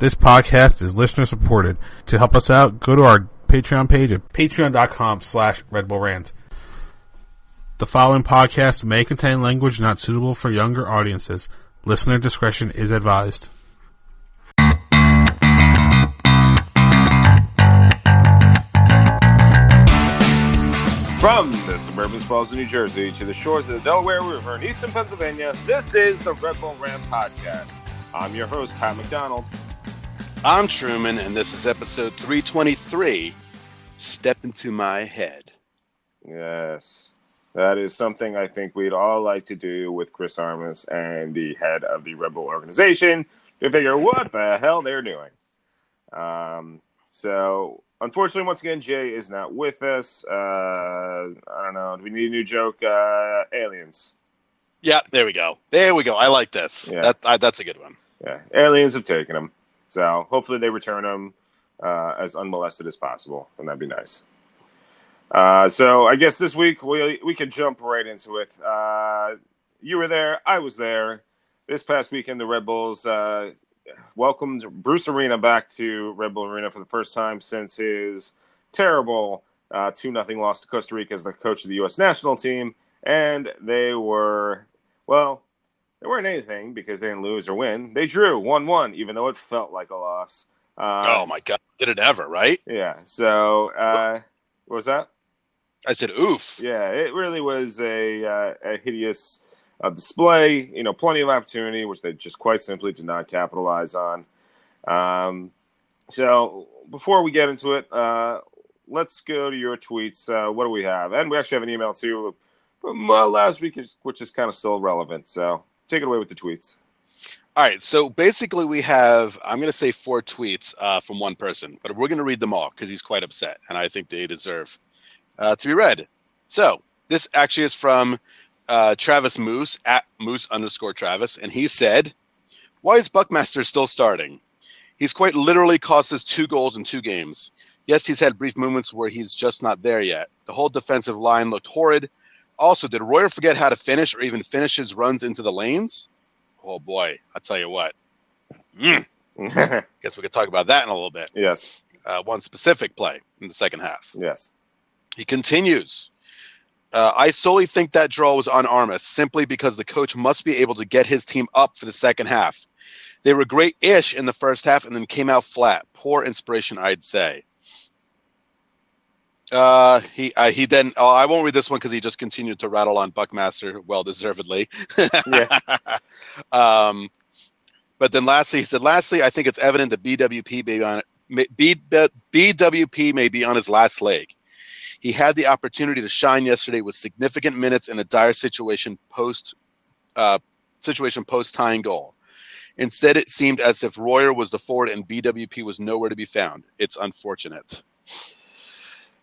This podcast is listener supported. To help us out, go to our Patreon page at patreon.com slash Red Bull Rant. The following podcast may contain language not suitable for younger audiences. Listener discretion is advised. From the suburban sprawls of New Jersey to the shores of the Delaware River in eastern Pennsylvania, this is the Red Bull Rant Podcast. I'm your host, Pat McDonald. I'm Truman, and this is episode 323 Step Into My Head. Yes, that is something I think we'd all like to do with Chris Armas and the head of the Rebel organization to figure what the hell they're doing. Um, so, unfortunately, once again, Jay is not with us. Uh, I don't know. Do we need a new joke? Uh, aliens. Yeah, there we go. There we go. I like this. Yeah. That, I, that's a good one. Yeah, aliens have taken him. So hopefully they return him uh, as unmolested as possible, and that'd be nice. Uh, so I guess this week we we can jump right into it. Uh, you were there, I was there. This past weekend, the Red Bulls uh, welcomed Bruce Arena back to Red Bull Arena for the first time since his terrible uh, two nothing loss to Costa Rica as the coach of the U.S. national team, and they were well. They weren't anything because they didn't lose or win. They drew 1 1, even though it felt like a loss. Uh, oh, my God. Did it ever, right? Yeah. So, uh, what was that? I said, oof. Yeah, it really was a, uh, a hideous uh, display. You know, plenty of opportunity, which they just quite simply did not capitalize on. Um, so, before we get into it, uh, let's go to your tweets. Uh, what do we have? And we actually have an email too from uh, last week, which is kind of still relevant. So, take it away with the tweets. All right. So basically, we have, I'm going to say four tweets uh, from one person, but we're going to read them all because he's quite upset and I think they deserve uh, to be read. So this actually is from uh, Travis Moose at Moose underscore Travis. And he said, Why is Buckmaster still starting? He's quite literally cost us two goals in two games. Yes, he's had brief moments where he's just not there yet. The whole defensive line looked horrid. Also, did Royer forget how to finish or even finish his runs into the lanes? Oh boy, I'll tell you what. Mm, guess we could talk about that in a little bit. yes. Uh, one specific play in the second half. Yes. He continues. Uh, I solely think that draw was on Armas simply because the coach must be able to get his team up for the second half. They were great ish in the first half and then came out flat. Poor inspiration, I'd say. Uh, he uh, he then. Oh, I won't read this one because he just continued to rattle on Buckmaster, well deservedly. Yeah. um, but then lastly, he said, lastly, I think it's evident that BWP may be on B, BWP may be on his last leg. He had the opportunity to shine yesterday with significant minutes in a dire situation post uh, situation post tying goal. Instead, it seemed as if Royer was the forward and BWP was nowhere to be found. It's unfortunate.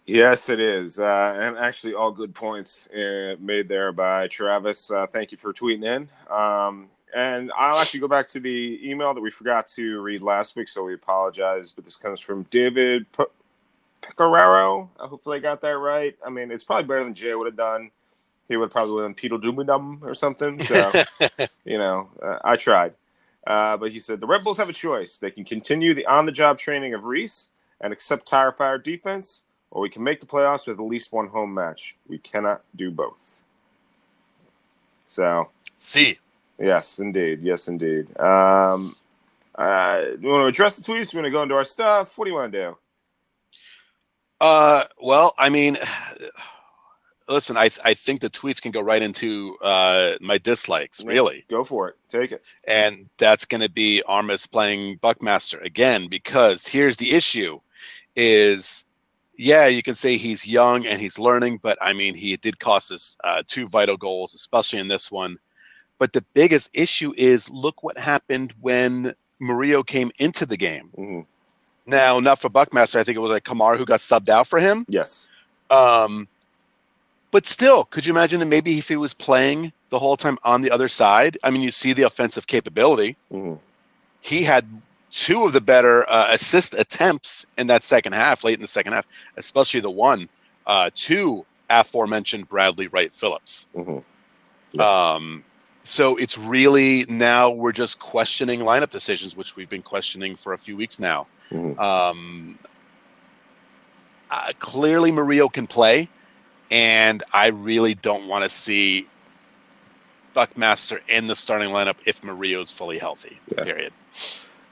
Yes, it is. Uh, and actually, all good points uh, made there by Travis. Uh, thank you for tweeting in. Um, and I'll actually go back to the email that we forgot to read last week, so we apologize. But this comes from David P- Pecoraro. Uh, hopefully, I got that right. I mean, it's probably better than Jay would have done. He would probably have done Peter Dumudum or something. So, you know, uh, I tried. Uh, but he said the Red Bulls have a choice. They can continue the on the job training of Reese and accept tire fire defense, or we can make the playoffs with at least one home match. We cannot do both. So, See, yes, indeed. Yes, indeed. Um, uh, you want to address the tweets? You want to go into our stuff? What do you want to do? Uh, well, I mean, listen, I I think the tweets can go right into uh, my dislikes, really, Go for it. Take it. and that's going to be Armas playing Buckmaster again because here's the issue: is yeah, you can say he's young and he's learning, but I mean, he did cost us uh, two vital goals, especially in this one. But the biggest issue is look what happened when Murillo came into the game. Mhm. Now, not for Buckmaster, I think it was like Kemar who got subbed out for him. Yes. Um, but still, could you imagine that maybe if he was playing the whole time on the other side? I mean, you see the offensive capability. Mhm. He had two of the better uh, assist attempts in that second half, late in the second half, especially the one uh, to aforementioned Bradley Wright Phillips. Mhm. Um, so it's really now we're just questioning lineup decisions, which we've been questioning for a few weeks now. Mhm. Um, uh, clearly, Murillo can play, and I really don't want to see Buckmaster in the starting lineup if Murillo is fully healthy. Yeah. Period.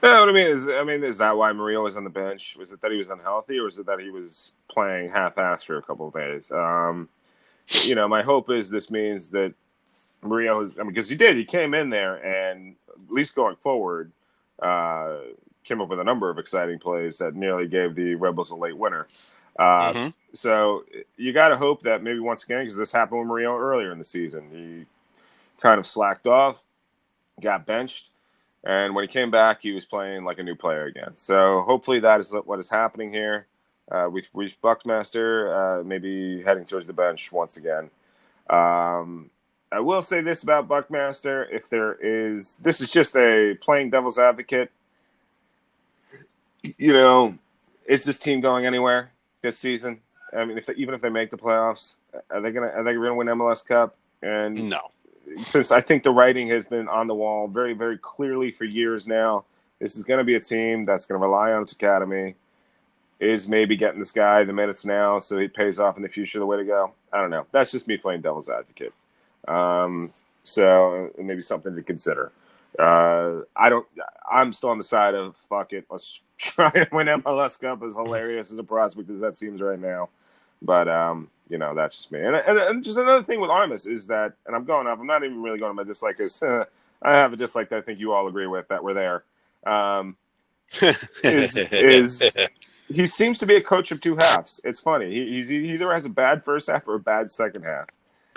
Yeah, what I mean is, I mean, is that why Murillo was on the bench? Was it that he was unhealthy, or was it that he was playing half-assed for a couple of days? Um, you know, my hope is this means that Murillo is. I mean, because he did, he came in there, and at least going forward, uh, came up with a number of exciting plays that nearly gave the Rebels a late winner. Uh, Mhm. So you got to hope that maybe once again, because this happened with Murillo earlier in the season, he kind of slacked off, got benched, and when he came back, he was playing like a new player again. So hopefully that is what is happening here. Uh, we've reached Buckmaster, uh, maybe heading towards the bench once again. Um, I will say this about Buckmaster: if there is, this is just a playing devil's advocate. You know, is this team going anywhere this season? I mean, if they, even if they make the playoffs, are they gonna are they gonna win MLS Cup? And No. Since I think the writing has been on the wall very, very clearly for years now, this is going to be a team that's going to rely on its academy. Is maybe getting this guy the minutes now so he pays off in the future the way to go? I don't know. That's just me playing devil's advocate. Um, so uh, maybe something to consider. Uh, I don't. I'm still on the side of fuck it. Let's try and win MLS Cup. As hilarious as a prospect as that seems right now, but um, you know that's just me. And, and, and just another thing with Armas is that, and I'm going off. I'm not even really going to my dislike because I have a dislike that I think you all agree with that we're there. Um, is is he seems to be a coach of two halves. It's funny. He, he's he either has a bad first half or a bad second half.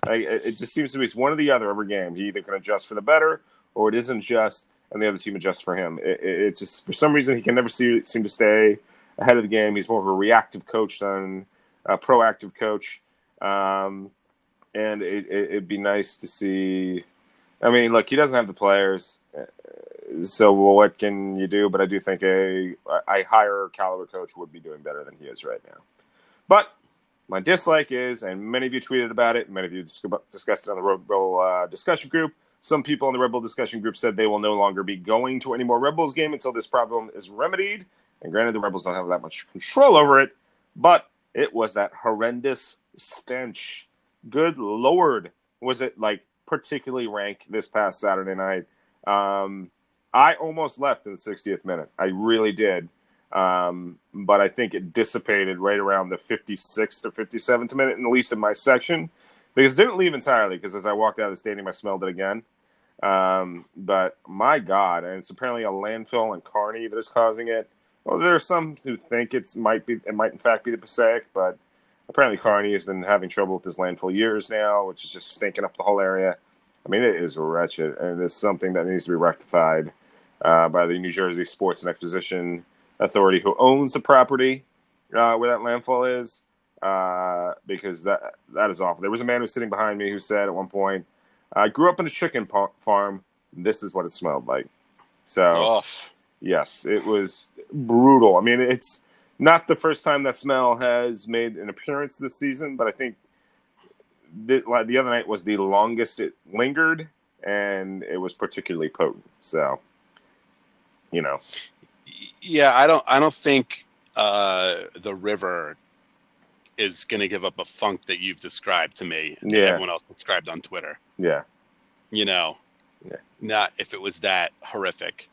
Like, it, it just seems to be it's one or the other every game. He either can adjust for the better or it isn't just, and the other team adjusts for him. It, it, it just for some reason he can never see, seem to stay ahead of the game. He's more of a reactive coach than a proactive coach. Um, and it, it, it'd be nice to see. I mean, look, he doesn't have the players, uh, so what can you do? But I do think a a higher caliber coach would be doing better than he is right now. But my dislike is, and many of you tweeted about it, many of you discussed it on the Red Bull uh, discussion group. Some people in the Red Bull discussion group said they will no longer be going to any more Red Bulls game until this problem is remedied. And granted, the Rebels don't have that much control over it, but it was that horrendous stench. Good lord, was it like particularly rank this past Saturday night? Um, I almost left in the 60th minute. I really did. Um, but I think it dissipated right around the 56th or 57th minute, at least in my section, because it didn't leave entirely. Because as I walked out of the stadium, I smelled it again. Um, but my God, and it's apparently a landfill in Kearny that is causing it. Well, there are some who think it's might be it might in fact be the Passaic, but apparently Kearny has been having trouble with this landfill years now, which is just stinking up the whole area. I mean, it is wretched, and it's something that needs to be rectified uh, by the New Jersey Sports and Exposition Authority, who owns the property uh, where that landfill is, uh, because that that is awful. There was a man who was sitting behind me who said at one point, "I grew up in a chicken farm. This is what it smelled like." So. Yes, it was brutal. I mean, it's not the first time that smell has made an appearance this season, but I think the, like, the other night was the longest it lingered, and it was particularly potent. So, you know, Yeah, I don't. I don't think uh, the river is going to give up a funk that you've described to me. and Yeah. Everyone else described on Twitter. yeah, You know. Yeah. Not if it was that horrific.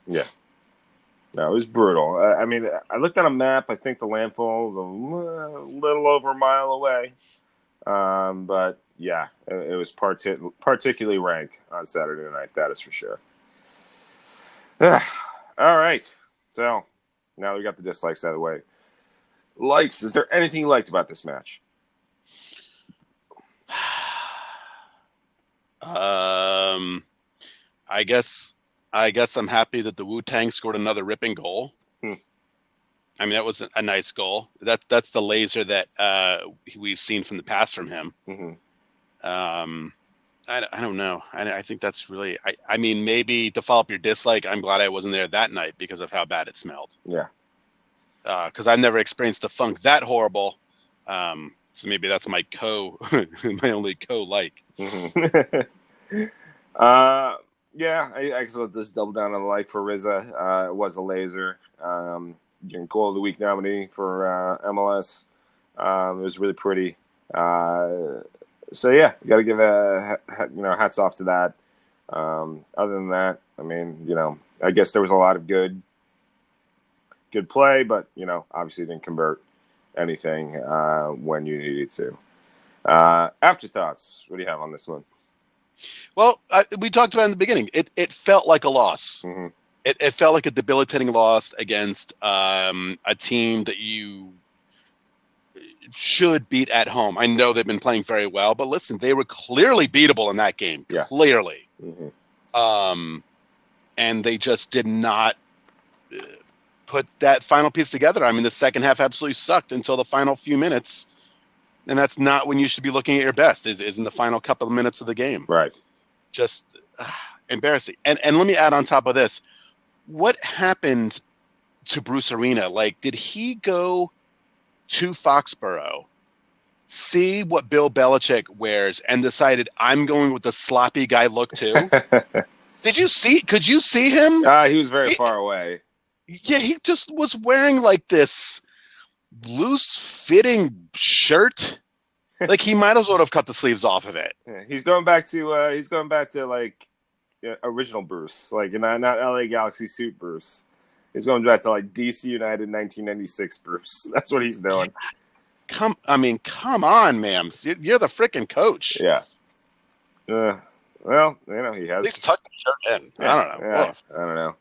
No, it was brutal. I, I mean, I looked at a map. I think the landfill was a little over a mile away, um, but yeah, it, it was parti- particularly rank on Saturday night. That is for sure. All right. So now that we got the dislikes out of the way. Likes. Is there anything you liked about this match? Um, I guess I guess I'm happy that the Wu Tang scored another ripping goal. Hmm. I mean, that was a nice goal. That that's the laser that uh, we've seen from the past from him. hmm Um, I, I don't know. I, I think that's really. I, I mean, maybe to follow up your dislike, I'm glad I wasn't there that night because of how bad it smelled. Yeah. Because I've never experienced the funk that horrible. Um, so maybe that's my co, my only co like. hmm uh, yeah, I, I guess I'll just double down on the like for Rizza. Uh, it was a laser. Um, goal of the week nominee for uh, MLS. Um, it was really pretty. Uh, so yeah, you got to give a you know hats off to that. Um, other than that, I mean, you know, I guess there was a lot of good, good play, but you know, obviously didn't convert anything uh, when you needed to. Uh, afterthoughts. What do you have on this one? Well, I, we talked about in the beginning. It it felt like a loss. Mm-hmm. It, it felt like a debilitating loss against um, a team that you should beat at home. I know they've been playing very well, but listen, they were clearly beatable in that game. Yes. Clearly. Mm-hmm. Um, and they just did not uh, put that final piece together. I mean, the second half absolutely sucked until the final few minutes. And that's not when you should be looking at your best, is, is in the final couple of minutes of the game. Right. Just uh, embarrassing. And, and let me add on top of this what happened to Bruce Arena? Like, did he go to Foxborough, see what Bill Belichick wears, and decided I'm going with the sloppy guy look too? Did you see? Could you see him? uh, he was very He- far away. Yeah, he just was wearing like this loose fitting shirt. Like he might as well have cut the sleeves off of it. Yeah, he's going back to uh, he's going back to like uh, original Bruce, like not not LA Galaxy suit Bruce. He's going back to like DC United 1996 Bruce. That's what he's doing. Come, I mean, come on, ma'am. You're you're the freaking coach. Yeah. Uh, well, you know he has. At least tuck the shirt in. I don't know. Yeah, I don't know.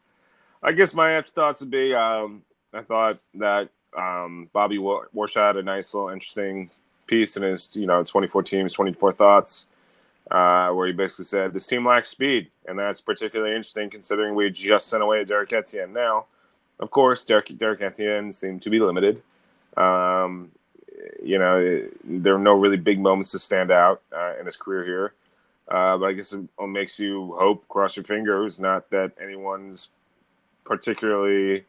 I guess my afterthoughts would be um, I thought that um, Bobby Wa- Warshaw had a nice little interesting piece in his you know 24 teams 24 thoughts uh, where he basically said this team lacks speed and that's particularly interesting considering we just sent away Derek Etienne. Now of course Derek, Derek Etienne seemed to be limited. Um, you know there are no really big moments to stand out uh, in his career here. Uh, but I guess it makes you hope, cross your fingers, not that anyone's particularly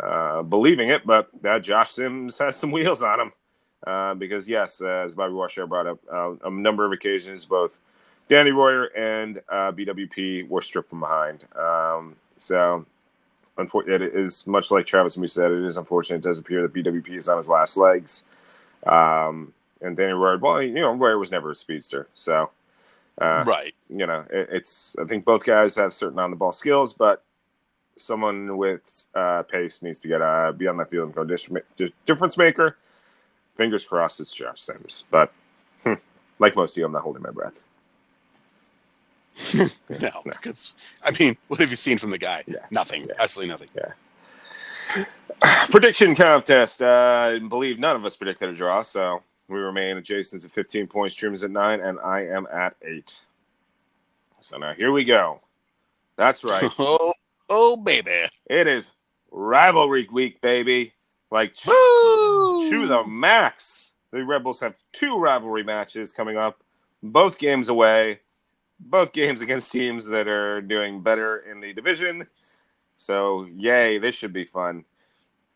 uh, believing it, but that Josh Sims has some wheels on him. Uh, because, yes, uh, as Bobby Warshaw brought up, uh, a number of occasions, both Danny Royer and uh, BWP were stripped from behind. Um, so, unfortunately, it is much like Travis Moose said, it is unfortunate. It does appear that BWP is on his last legs. Um, and Danny Royer, well, you know, Royer was never a speedster. So, uh, Right. you know, it, it's. I think both guys have certain on the ball skills, but someone with uh, pace needs to get uh, be on that field and go difference maker. Fingers crossed, it's Josh Sims. But hmm, like most of you, I'm not holding my breath. No, because I mean, what have you seen from the guy? Yeah. Nothing. Yeah. Absolutely nothing. Yeah. Prediction contest. Uh, I believe none of us predicted a draw, so we remain at Jason's at 15 points, Stream's at nine, and I am at eight. So now here we go. That's right. Oh, oh, baby. it is rivalry week, baby. Like Woo! to the max. The Rebels have two rivalry matches coming up, both games away, both games against teams that are doing better in the division. So, yay, this should be fun.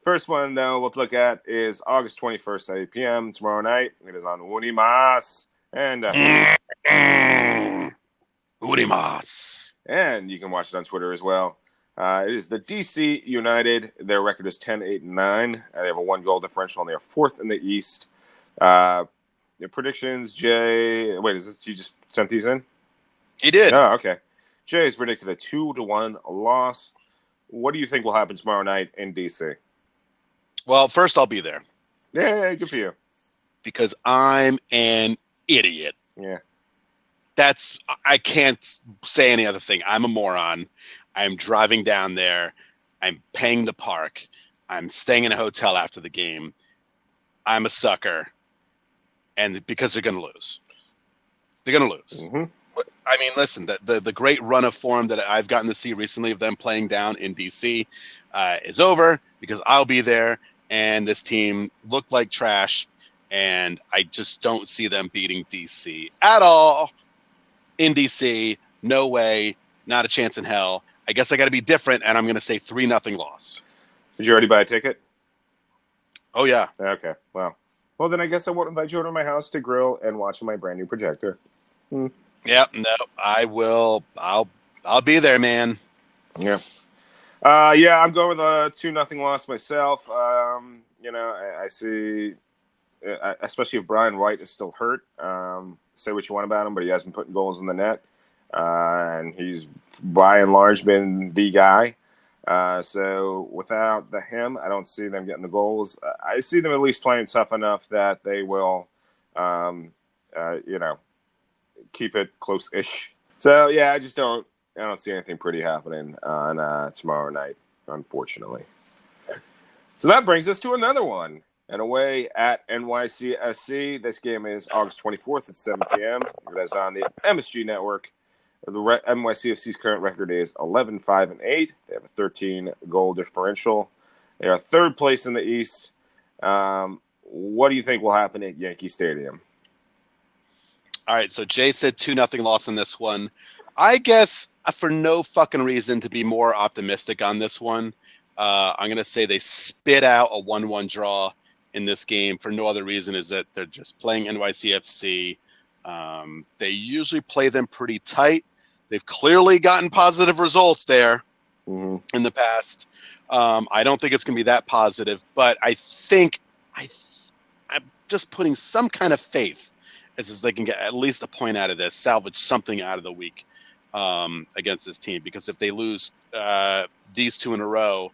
First one, though, we'll look at is August 21st at 8 p.m. tomorrow night. It is on Unimas. And, uh, Mm. Urimas. and you can watch it on Twitter as well. Uh, it is the DC United. Their record is 10 8 and 9. Uh, they have a one goal differential, and they are fourth in the East. Uh, your predictions, Jay. Wait, is this you just sent these in? He did. Oh, okay. Jay has predicted a two to one loss. What do you think will happen tomorrow night in DC? Well, first I'll be there Yeah, good for you. because I'm an idiot. Yeah, That's I can't say any other thing. I'm a moron. I'm driving down there. I'm paying the park. I'm staying in a hotel after the game. I'm a sucker. And because they're going to lose. They're going to lose. hmm I mean, listen, the, the the great run of form that I've gotten to see recently of them playing down in DC uh, is over because I'll be there, and this team looked like trash, and I just don't see them beating DC at all. In DC, no way, not a chance in hell. I guess I got to be different, and I'm going to say three nothing loss. Did you already buy a ticket? Oh yeah, Okay, well, well then I guess I won't invite you over to my house to grill and watch my brand new projector. yeah. No, I will. I'll I'll be there, man. Yeah. Uh, yeah, I'm going with a two nothing loss myself. Um, you know, I, I see, uh, especially if Brian White is still hurt. Um, say what you want about him, but he has been putting goals in the net, uh, and he's by and large been the guy. Uh, so without the him, I don't see them getting the goals. I see them at least playing tough enough that they will, um, uh, you know, keep it close-ish. So yeah, I just don't. I don't see anything pretty happening on uh, tomorrow night, unfortunately. So that brings us to another one. And away at NYCFC. This game is August 24th at 7 p.m. It is on the MSG network. The re- NYCFC's current record is 11 5 and 8. They have a 13 goal differential. They are third place in the East. Um, what do you think will happen at Yankee Stadium? All right, so Jay said 2 nothing loss in this one. I guess uh, for no fucking reason to be more optimistic on this one, uh, I'm going to say they spit out a 1 1 draw in this game for no other reason is that they're just playing NYCFC. Um, they usually play them pretty tight. They've clearly gotten positive results there mm-hmm. in the past. Um, I don't think it's going to be that positive, but I think I, I'm just putting some kind of faith as, as they can get at least a point out of this, salvage something out of the week um, against this team. Because if they lose uh, these two in a row,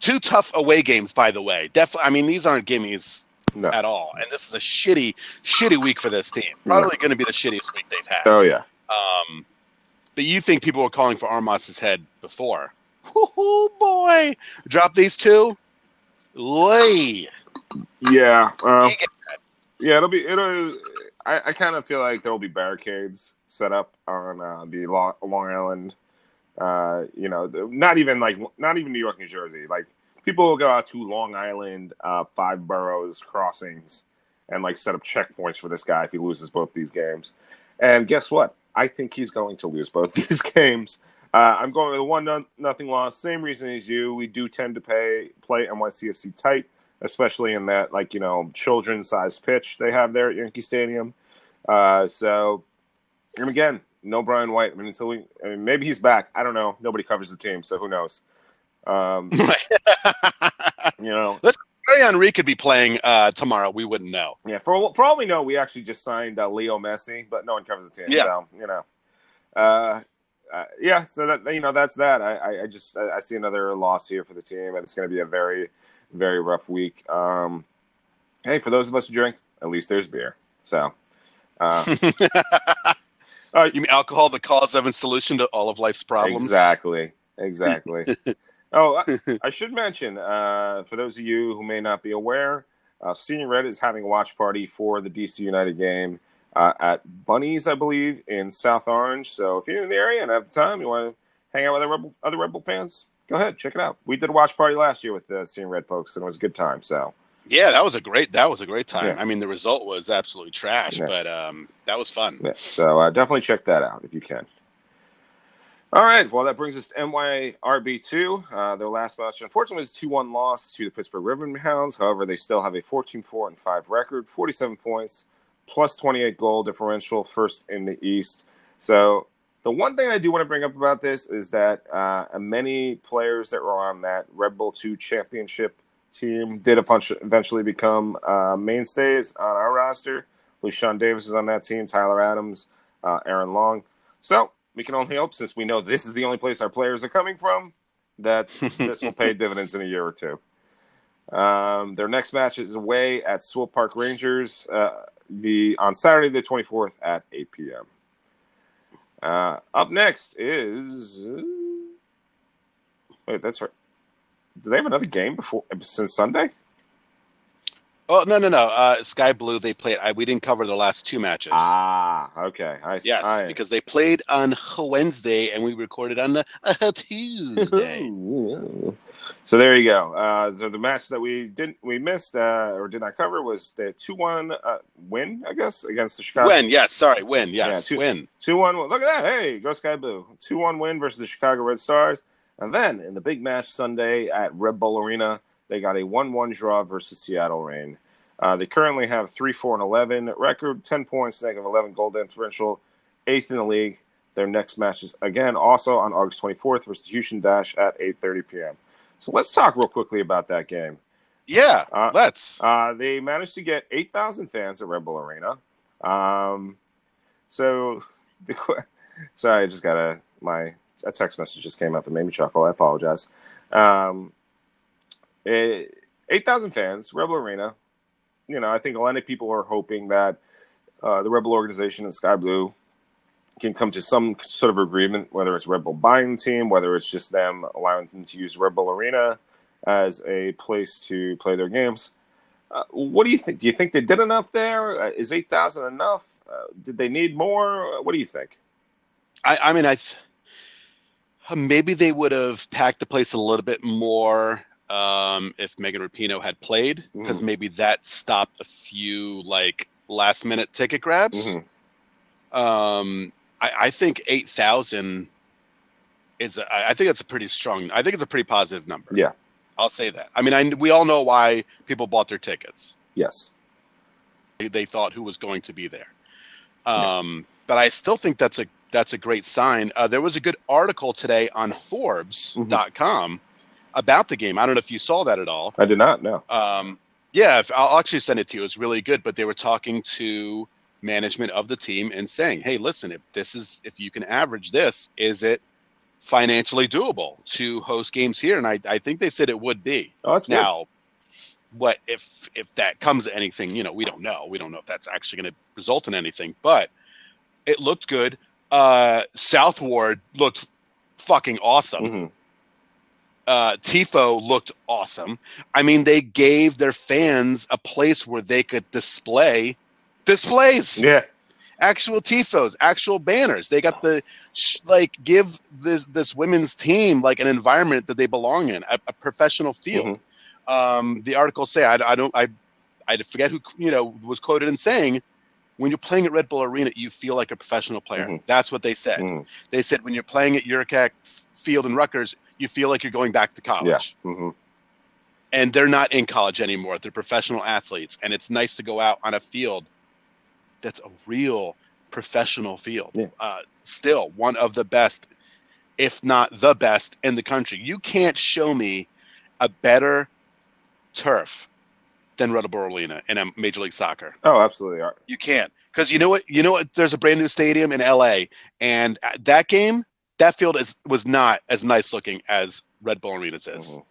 two tough away games, by the way. Definitely, I mean these aren't gimmies no. at all, and this is a shitty, shitty week for this team. Probably no. going to be the shittiest week they've had. Oh yeah. Um, but you think people were calling for Armas's head before? Oh boy, drop these two. Lay. Yeah. Uh, yeah, it'll be it'll. I, I kind of feel like there will be barricades set up on uh, the Long, Long Island. Uh, you know, not even like not even New York, New Jersey. Like people will go out to Long Island, uh, five boroughs crossings, and like set up checkpoints for this guy if he loses both these games. And guess what? I think he's going to lose both these games. Uh, I'm going with a one nothing loss. Same reason as you. We do tend to pay play NYCFC tight, especially in that like you know children's size pitch they have there at Yankee Stadium. Uh, so and again, no Brian White. I mean, until we, I mean, maybe he's back. I don't know. Nobody covers the team, so who knows? Um, you know, let's. Thierry Henry could be playing uh, tomorrow. We wouldn't know. Yeah, for for all we know, we actually just signed uh, Leo Messi, but no one covers the team. Yeah. So you know, uh, uh, yeah. So that you know, that's that. I, I just I, I see another loss here for the team, and it's going to be a very very rough week. Um, hey, for those of us who drink, at least there's beer. So. Uh, Uh, you mean alcohol the cause of and solution to all of life's problems? Exactly. Exactly. oh, I, I, should mention uh, for those of you who may not be aware, uh, Senior Red is having a watch party for the DC United game uh, at Bunnies, I believe, in South Orange. So if you're in the area and have the time, you want to hang out with other Rebel, other Rebel fans, go ahead, check it out. We did a watch party last year with the Senior Red folks, and it was a good time. So yeah, that was a great that was a great time. Yeah. I mean, the result was absolutely trash, yeah. but um, that was fun. Yeah. So uh, definitely check that out if you can. All right, well that brings us to NYRB two. Uh, their last match, unfortunately, was two one loss to the Pittsburgh Riverhounds. However, they still have a 14-4 and five record, forty seven points, plus twenty eight goal differential, first in the East. So the one thing I do want to bring up about this is that uh, many players that were on that Red Bull two championship team did eventually become uh, mainstays on our roster. Sean Davis is on that team, Tyler Adams, uh, Aaron Long. So we can only hope, since we know this is the only place our players are coming from, that this will pay dividends in a year or two. Um, their next match is away at Swope Park Rangers uh, the on Saturday the 24th at 8 p.m. Uh, up next is wait, that's right do they have another game before since Sunday? Oh no no no! Uh, Sky Blue they played. I, we didn't cover the last two matches. Ah, okay. I, yes, I, because they played on Wednesday and we recorded on a, a Tuesday. so there you go. Uh, so the match that we didn't we missed uh, or did not cover was the two one uh, win, I guess, against the Chicago. Win, yes. Sorry, win. Yes, yeah, two, win. Two one. Look at that! Hey, go Sky Blue. Two one win versus the Chicago Red Stars. And then in the big match Sunday at Red Bull Arena, they got a 1 1 draw versus Seattle Reign. Uh, they currently have 3 4 and 11 record, 10 points, negative 11 goal differential, eighth in the league. Their next match is again also on August 24th versus Houston Dash at 8:30 p.m. So let's talk real quickly about that game. Yeah, Uh, let's. Uh, they managed to get 8,000 fans at Red Bull Arena. Um, so, the, sorry, I just got a my a text message just came out that made me chuckle. I apologize. Um, 8,000 fans, Rebel Arena. You know, I think a lot of people are hoping that uh, the Rebel organization and Sky Blue can come to some sort of agreement, whether it's Rebel buying team, whether it's just them allowing them to use Rebel Arena as a place to play their games. Uh, what do you think? Do you think they did enough there? Uh, is 8,000 enough? Uh, did they need more? What do you think? I, I mean, I th- maybe they would have packed the place a little bit more um, if Megan Rapinoe had played, because Mhm. maybe that stopped a few like last minute ticket grabs. Mhm. Um, I, I think eight thousand is. A, I think it's a pretty strong. I think it's a pretty positive number. Yeah. I'll say that. I mean, I, we all know why people bought their tickets. Yes. They, they thought who was going to be there. Um, But I still think that's a that's a great sign. Uh, there was a good article today on Forbes.com about the game. I don't know if you saw that at all. I did not know. Um, yeah, if, I'll actually send it to you. It's really good. But they were talking to management of the team and saying, "Hey, listen, if this is if you can average this, is it financially doable to host games here?" And I, I think they said it would be. Oh, that's good. Now, what if if that comes to anything? You know, we don't know. We don't know if that's actually going to result in anything. But it looked good. Uh, South Ward looked fucking awesome. Mhm. Uh, Tifo looked awesome. I mean, they gave their fans a place where they could display displays Yeah. actual tifos, actual banners. They got the sh- like give this this women's team like an environment that they belong in, a, a professional field. Um, the articles say I, I don't I I forget who you know was quoted in saying when you're playing at Red Bull Arena, you feel like a professional player. Mhm. That's what they said. Mhm. They said when you're playing at Yurcak Field in Rutgers, you feel like you're going back to Yeah. college. hmm And they're not in college anymore. They're professional athletes, and it's nice to go out on a field that's a real professional field. Yeah. Uh, still one of the best, if not the best, in the country. You can't show me a better turf than Red Bull Arena in a Major League Soccer. Oh, absolutely. You can't because you know what? You know what? There's a brand new stadium in LA, and that game, that field is was not as nice looking as Red Bull Arena's is. Mhm.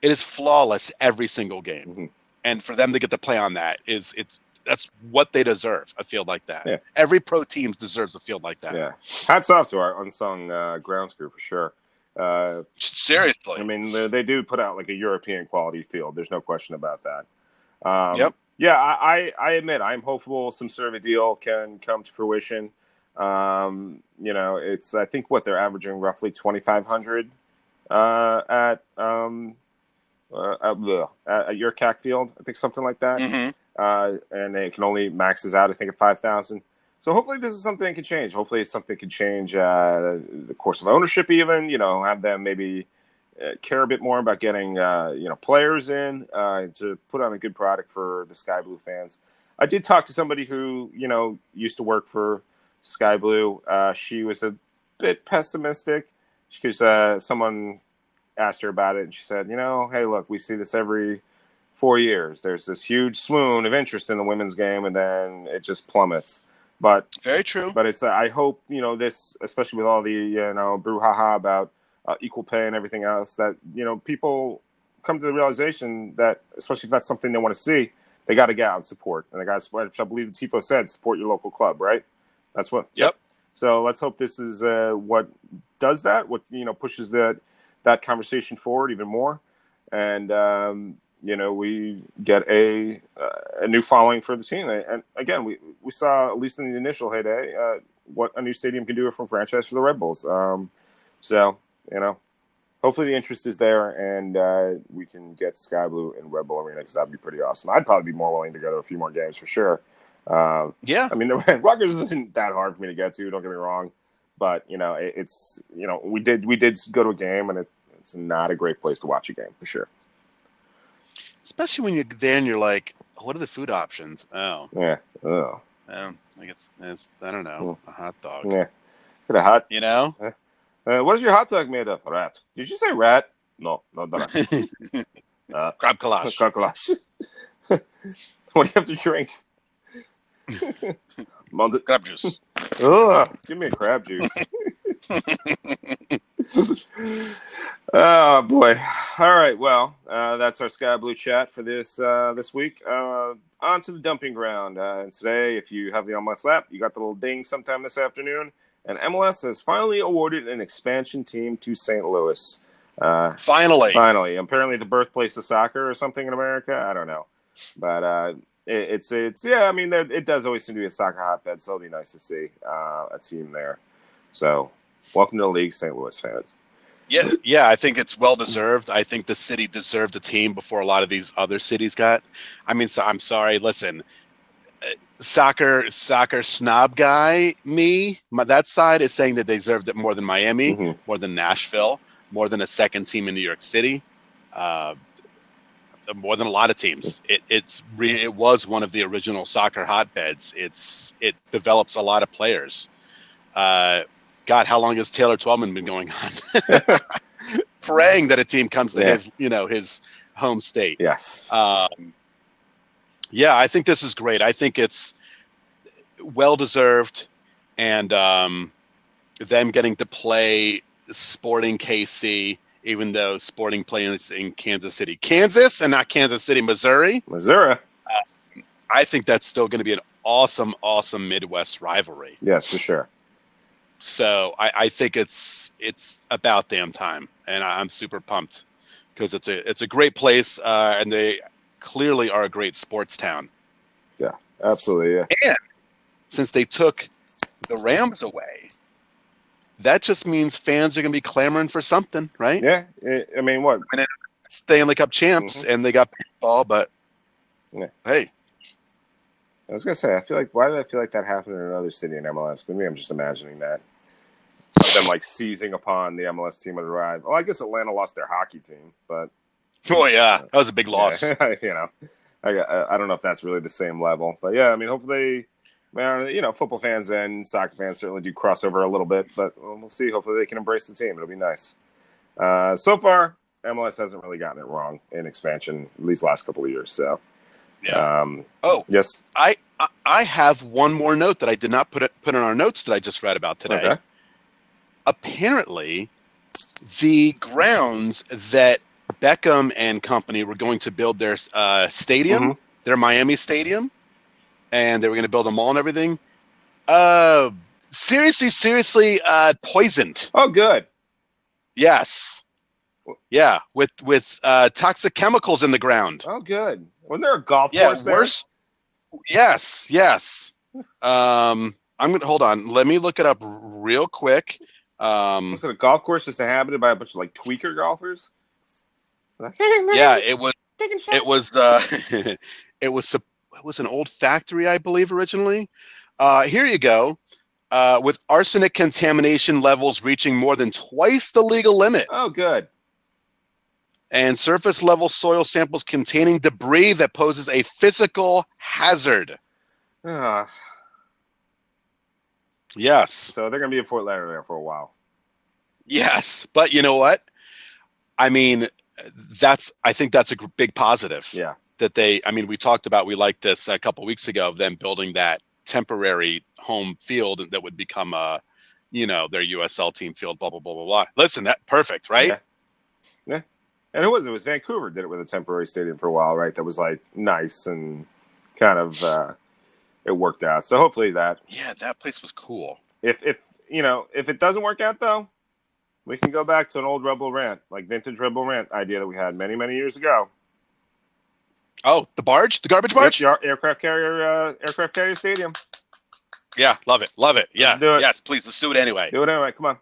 It is flawless every single game, Mhm. and for them to get to play on that is it's that's what they deserve. A field like that. Yeah. Every pro team deserves a field like that. Yeah. Hats off to our unsung uh, grounds crew for sure. Uh, Seriously. I mean, they, they do put out like a European quality field. There's no question about that. Um, Yep. Yeah, I, I, I admit I'm hopeful some sort of a deal can come to fruition. Um, you know, it's I think what they're averaging roughly 2,500 uh, at um, uh, at, at, at Yurcak field. I think something like that. Mhm. Uh, and it can only maxes out I think at 5,000. So hopefully this is something that can change. Hopefully something can change uh, the course of ownership, even you know, have them maybe uh, care a bit more about getting uh, you know players in uh, to put on a good product for the Sky Blue fans. I did talk to somebody who you know used to work for Sky Blue. Uh, she was a bit pessimistic because uh, someone asked her about it, and she said, "You know, hey, look, we see this every." Four years. There's this huge swoon of interest in the women's game, and then it just plummets. But Very true. but it's uh, I hope you know this, especially with all the you know brouhaha about uh, equal pay and everything else, that you know people come to the realization that especially if that's something they want to see, they got to get out and support, and they got which I believe the tifo said, support your local club, right? That's what. Yep. So let's hope this is uh, what does that, what you know pushes that that conversation forward even more, and um, you know we get a uh, a new following for the team. And again, we we saw at least in the initial heyday uh, what a new stadium can do from franchise for the Red Bulls. Um, so you know, hopefully the interest is there, and uh, we can get Sky Blue in Red Bull Arena because that'd be pretty awesome. I'd probably be more willing to go to a few more games for sure. Uh, Yeah. I mean, the Rutgers isn't that hard for me to get to. Don't get me wrong, but you know, it, it's you know, we did we did go to a game, and it, it's not a great place to watch a game for sure. Especially when you're there and you're like, what are the food options? Oh, Yeah. Oh. um, I guess it's, I don't know, a hot dog. Yeah. Get a hot. You know, Uh, what is your hot dog made of? Rat. Did you say rat? No, not rat. uh, crab collage. Kakalash. what do you have to drink? Crab juice. Ugh, give me a crab juice. Oh boy! All right, well, uh, that's our Sky Blue chat for this uh, this week. Uh, on to the dumping ground. Uh, and today, if you have the MLS app, you got the little ding sometime this afternoon, and MLS has finally awarded an expansion team to St. Louis. Uh, Finally, Finally, apparently the birthplace of soccer or something in America. I don't know, but uh, it, it's it's yeah. I mean, there, it does always seem to be a soccer hotbed, so it'll be nice to see uh, a team there. So, welcome to the league, St. Louis fans. yeah, yeah. I think it's well deserved. I think the city deserved a team before a lot of these other cities got. I mean, so I'm sorry. Listen, uh, soccer, soccer snob guy, me, my, that side is saying that they deserved it more than Miami, Mhm. more than Nashville, more than a second team in New York City. Uh, more than a lot of teams. It, it's re, it was one of the original soccer hotbeds. It's it develops a lot of players. Uh, God, how long has Taylor Twellman been going on? Praying that a team comes to Yeah. his you know his home state. Yes. Um, yeah, I think this is great. I think it's well deserved, and um, them getting to play Sporting KC, even though Sporting plays in Kansas City, Kansas, and not Kansas City, Missouri. Missouri. I think that's still going to be an awesome, awesome Midwest rivalry. Yes, for sure. So I, I think it's it's about damn time, and I, I'm super pumped because it's a it's a great place, uh, and they clearly are a great sports town. Yeah, absolutely. Yeah. And since they took the Rams away, that just means fans are going to be clamoring for something, right? Yeah. I- mean, what? Stanley Cup champs, and they got ball, but Yeah. hey, I was gonna say. I feel like why did I feel like that happened in another city in MLS? Maybe I'm just imagining that. Of them like seizing upon the MLS team of the ride. Well, I guess Atlanta lost their hockey team, but oh yeah, that was a big loss. Yeah, you know, I, I don't know if that's really the same level, but yeah, I mean, hopefully, man, you know, football fans and soccer fans certainly do cross over a little bit, but we'll see. Hopefully, they can embrace the team. It'll be nice. Uh, so far, MLS hasn't really gotten it wrong in expansion, at least last couple of years. So, Yeah. um, Oh, yes, I I- have one more note that I did not put it, put in our notes that I just read about today. okay, Apparently, the grounds that Beckham and company were going to build their uh, stadium, Mhm. their Miami stadium, and they were going to build a mall and everything. Uh, seriously, seriously, uh, poisoned. oh, good. Yes. Yeah, with with uh, toxic chemicals in the ground. Oh, good. Wasn't there a golf Yeah, course there? worse. Yes, yes. Um, I'm gonna hold on. Let me look it up real quick. Um, Was it a golf course just inhabited by a bunch of like tweaker golfers? yeah, it was. It was. Uh, it was. It was an old factory, I believe, originally. Uh, here you go. Uh, with arsenic contamination levels reaching more than twice the legal limit, Oh, good. And surface level soil samples containing debris that poses a physical hazard. Ah, Yes. so they're gonna be in Fort Lauderdale for a while. Yes, but you know what? I mean, that's I think that's a big positive Yeah. that they. I mean, we talked about we liked this a couple weeks ago of them building that temporary home field that would become a, you know, their USL team field. Blah blah blah blah blah. Listen, that perfect, right? Yeah. Yeah. And it was it was Vancouver did it with a temporary stadium for a while, right? That was like nice and kind of uh it worked out. So hopefully that Yeah, that place was cool. if if you know, if it doesn't work out though, we can go back to an old Rebel Rant, like vintage Rebel Rant idea that we had many, many years ago. Oh, the barge, the garbage barge. Yep, the aircraft carrier uh aircraft carrier stadium. Yeah, love it, love it. Yeah, do it. yes, please, let's do it anyway. Do it anyway, come on.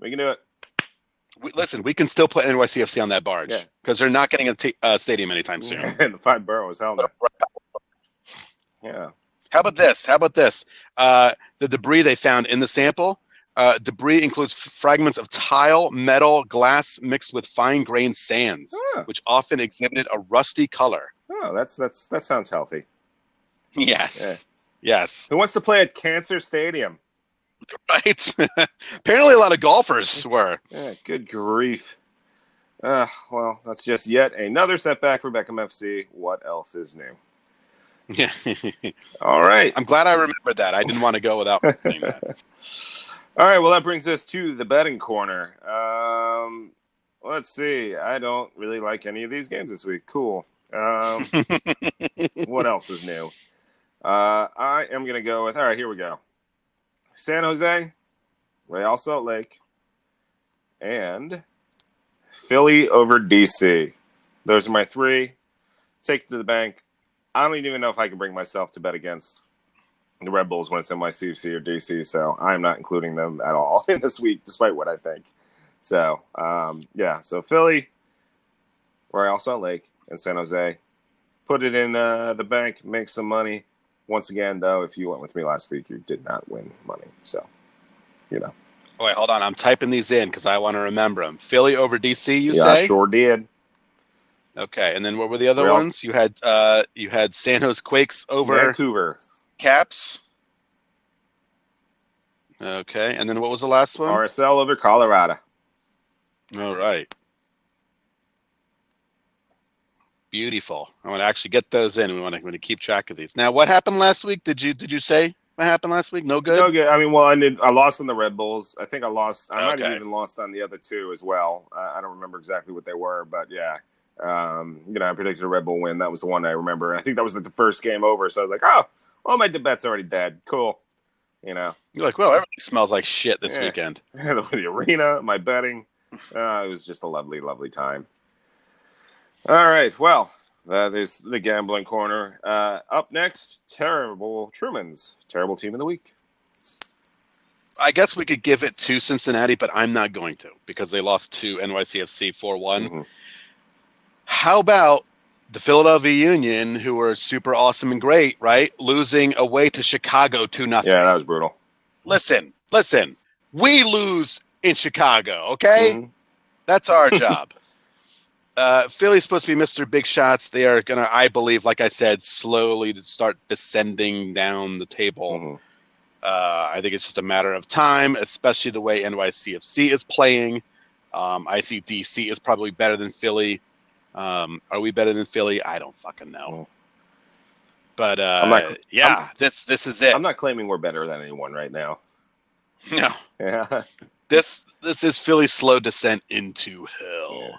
We can do it. We, listen, we can still put NYCFC on that barge Yeah. because they're not getting a t- uh, stadium anytime soon. and the five boroughs, hell no. Yeah. How about this? How about this? Uh, the debris they found in the sample. Uh, debris includes f- fragments of tile, metal, glass mixed with fine grained sands, Oh, which often exhibited a rusty color. oh that's that's that sounds healthy. Yes. Yes. Who wants to play at Cancer Stadium? Right? Apparently, a lot of golfers were. Yeah, good grief. Uh, well, that's just yet another setback for Beckham FC. What else is new? Yeah. All right. I'm glad I remembered that. I didn't want to go without that. All right. Well, that brings us to the betting corner. Um, let's see. I don't really like any of these games this week. Cool. Um, what else is new? Uh, I am going to go with. All right, here we go. San Jose, Real Salt Lake, and Philly over DC. Those are my three. Take it to the bank. I don't even know if I can bring myself to bet against the Red Bulls when it's NYCFC or DC. So I'm not including them at all in this week, despite what I think. So um, yeah, so Philly, Real Salt Lake, and San Jose. Put it in uh, the bank, make some money. Once again, though, if you went with me last week, you did not win money. So, you know. Oh, wait, hold on. I'm typing these in because I want to remember them. Philly over DC, you yeah, say? I sure did. Okay, and then what were the other ones? You had uh, you had San Jose Quakes over Vancouver, Caps. Okay, and then what was the last one? RSL over Colorado. All right. Beautiful. I want to actually get those in. We want to, want to keep track of these. Now, what happened last week? Did you did you say what happened last week? No good. No good. I mean, well, I did. I lost on the Red Bulls. I think I lost. I might have even lost on the other two as well. Uh, I don't remember exactly what they were, but yeah. Um, you know, I predicted a Red Bull win. That was the one I remember. I think that was like the first game over. So I was like, oh, well, my bet's already dead. Cool. You know, You're like, well, everything smells like shit this Yeah. weekend. the arena, my betting. Uh, it was just a lovely, lovely time. All right. Well, that is the gambling corner. Uh, up next, terrible Truman's terrible team of the week. I guess we could give it to Cincinnati, but I'm not going to because they lost to NYCFC 4 one Mhm. How about the Philadelphia Union, who were super awesome and great, right? Losing away to Chicago 2 nothing. Yeah, that was brutal. Listen, listen. We lose in Chicago, okay? Mhm. That's our job. Uh, Philly's supposed to be Mr. Big Shots. They are going to, I believe, like I said, slowly to start descending down the table. Mhm. Uh, I think it's just a matter of time, especially the way NYCFC is playing. Um, I see DC is probably better than Philly. Um, are we better than Philly? I don't fucking know. But uh, I'm not- yeah, this this is it. I'm not claiming we're better than anyone right now. no, Yeah, this this is Philly's slow descent into hell. yeah,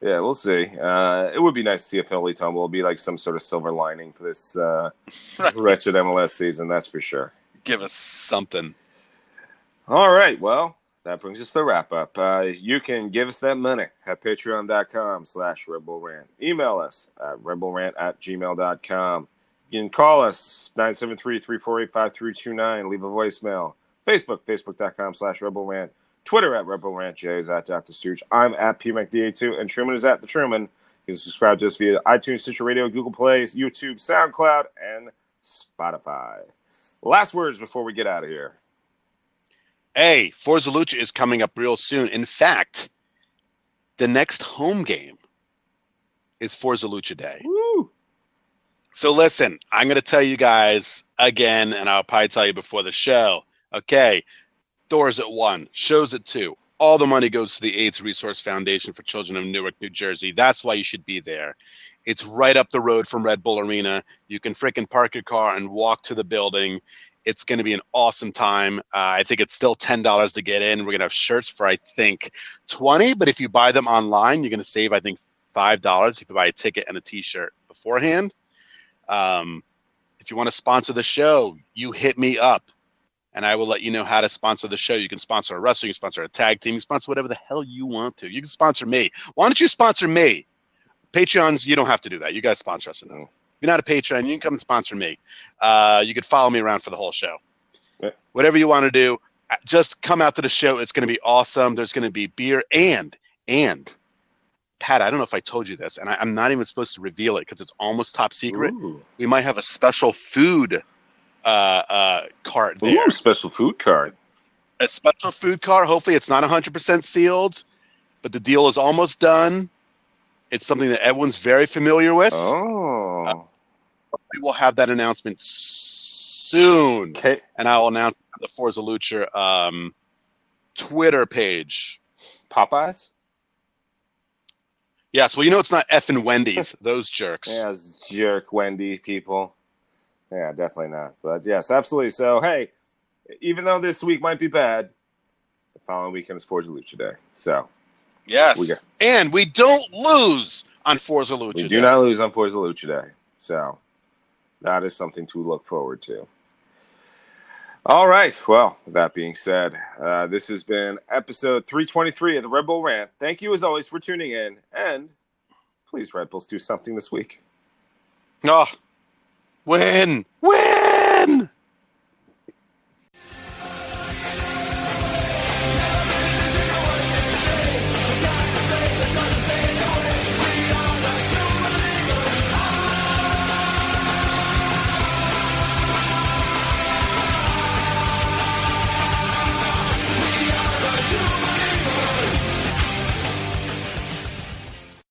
we'll see. Uh, it would be nice to see a Philly tumble. It'll be like some sort of silver lining for this uh, wretched MLS season. That's for sure. Give us something. All right. Well, that brings us to the wrap up. Uh, you can give us that money at patreon.com slash Red Bull Rant. Email us at redbullrant at gmail.com. You can call us 973-348-5329. Leave a voicemail. Facebook, facebook.com slash Red Bull Rant. Twitter at Rant. Jay is at Dr. Stooge. I'm at PMacDA2. And Truman is at The Truman. You can subscribe to us via iTunes, Stitcher Radio, Google Play, YouTube, SoundCloud, and Spotify. Last words before we get out of here. Hey, Forza Lucha is coming up real soon. In fact, the next home game is Forza Lucha Day. Woo! So listen, I'm going to tell you guys again, and I'll probably tell you before the show. Okay, doors at one, shows at two. All the money goes to the AIDS Resource Foundation for Children of Newark, New Jersey. That's why you should be there. It's right up the road from Red Bull Arena. You can frickin' park your car and walk to the building. It's going to be an awesome time. Uh, I think it's still ten dollars to get in. We're going to have shirts for I think twenty, but if you buy them online, you're going to save I think five dollars if you buy a ticket and a T-shirt beforehand. Um, if you want to sponsor the show, you hit me up and I will let you know how to sponsor the show. You can sponsor a wrestler, you can sponsor a tag team, you can sponsor whatever the hell you want to. You can sponsor me. Why don't you sponsor me? Patreons, you don't have to do that. You guys sponsor us enough. If you're not a Patreon, you can come and sponsor me. Uh, you could follow me around for the whole show. Whatever you want to do, uh, just come out to the show. It's going to be awesome. There's going to be beer and and Pat. I don't know if I told you this, and I, I'm not even supposed to reveal it because it's almost top secret Ooh. we might have a special food uh, uh, cart there. Ooh, special food cart. A special food cart. Hopefully, it's not 100% sealed, but the deal is almost done. It's something that everyone's very familiar with. Oh. We will have that announcement soon, Okay. and I will announce the Forza Lucha um, Twitter page. Popeyes. Yes, well, you know it's not F and Wendy's; those jerks. Yeah, jerk Wendy people. Yeah, definitely not. But yes, absolutely. So hey, even though this week might be bad, the following weekend is Forza Lucha Day. So Yes, We and we don't lose on Forza Lucha. we Day. do not lose on Forza Lucha Day. So that is something to look forward to. All right. Well, that being said, uh, this has been episode 323 of the Red Bull Rant. Thank you as always for tuning in. And please, Red Bulls, do something this week. Oh, win, win.